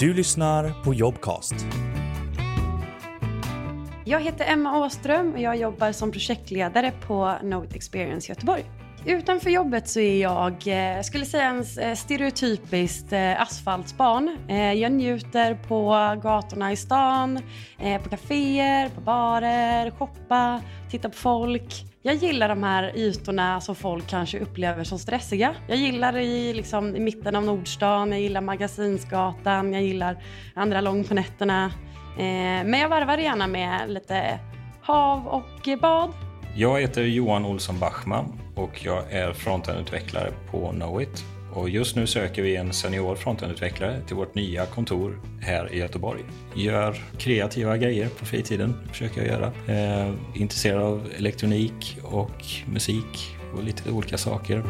Du lyssnar på Jobcast. Jag heter Emma Åström och jag jobbar som projektledare på Note Experience Göteborg. Utanför jobbet så är jag, eh, jag skulle säga en eh, stereotypiskt eh, asfaltsbarn. Jag njuter på gatorna i stan, på kaféer, på barer, shoppa, titta på folk. Jag gillar de här ytorna som folk kanske upplever som stressiga. Jag gillar i, liksom, i mitten av Nordstan, jag gillar Magasinsgatan, jag gillar andra lång på nätterna. Men jag varvar gärna med lite hav och bad. Jag heter Johan Olsson Bachman och jag är frontendutvecklare på Knowit. Och just nu söker vi en senior frontendutvecklare till vårt nya kontor här i Göteborg. Gör kreativa grejer på fritiden, försöker jag göra. Eh, intresserad av elektronik och musik och lite olika saker.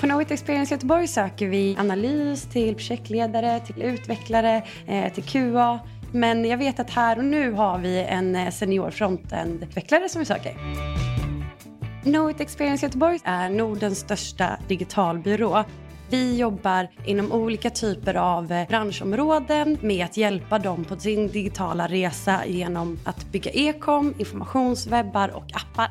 På Knowit Experience Göteborg söker vi analys till projektledare, till utvecklare, eh, till QA. Men jag vet att här och nu har vi en eh, senior frontend-utvecklare som vi söker. Knowit Experience Göteborg är Nordens största digitalbyrå. Vi jobbar inom olika typer av eh, branschområden med att hjälpa dem på sin digitala resa genom att bygga e-com, informationswebbar och appar.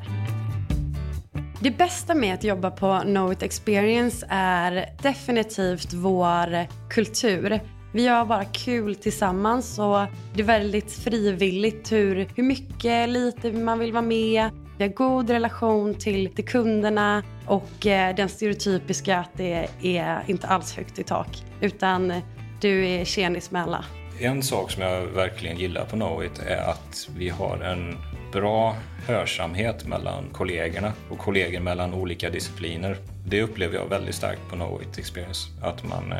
Det bästa med att jobba på Knowit Experience är definitivt vår kultur. Vi gör bara kul tillsammans och det är väldigt frivilligt hur, hur mycket, lite man vill vara med. Vi har god relation till, till kunderna och eh, den stereotypiska att det är inte alls högt i tak utan du är tjenis med alla. En sak som jag verkligen gillar på Knowit är att vi har en bra hörsamhet mellan kollegorna och kollegor mellan olika discipliner. Det upplever jag väldigt starkt på Knowit Experience. Att man, eh,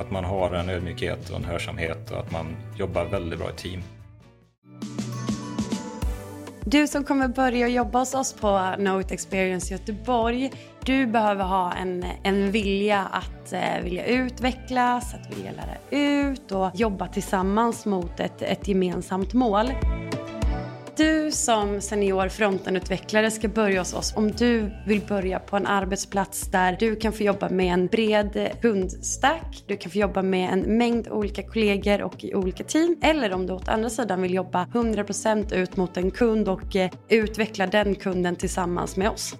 att man har en ödmjukhet och en hörsamhet och att man jobbar väldigt bra i team. Du som kommer börja jobba hos oss på Note Experience Göteborg, du behöver ha en, en vilja att eh, vilja utvecklas, att vilja lära ut och jobba tillsammans mot ett, ett gemensamt mål du som senior frontenutvecklare ska börja hos oss, om du vill börja på en arbetsplats där du kan få jobba med en bred kundstack, du kan få jobba med en mängd olika kollegor och i olika team. Eller om du åt andra sidan vill jobba 100% ut mot en kund och eh, utveckla den kunden tillsammans med oss.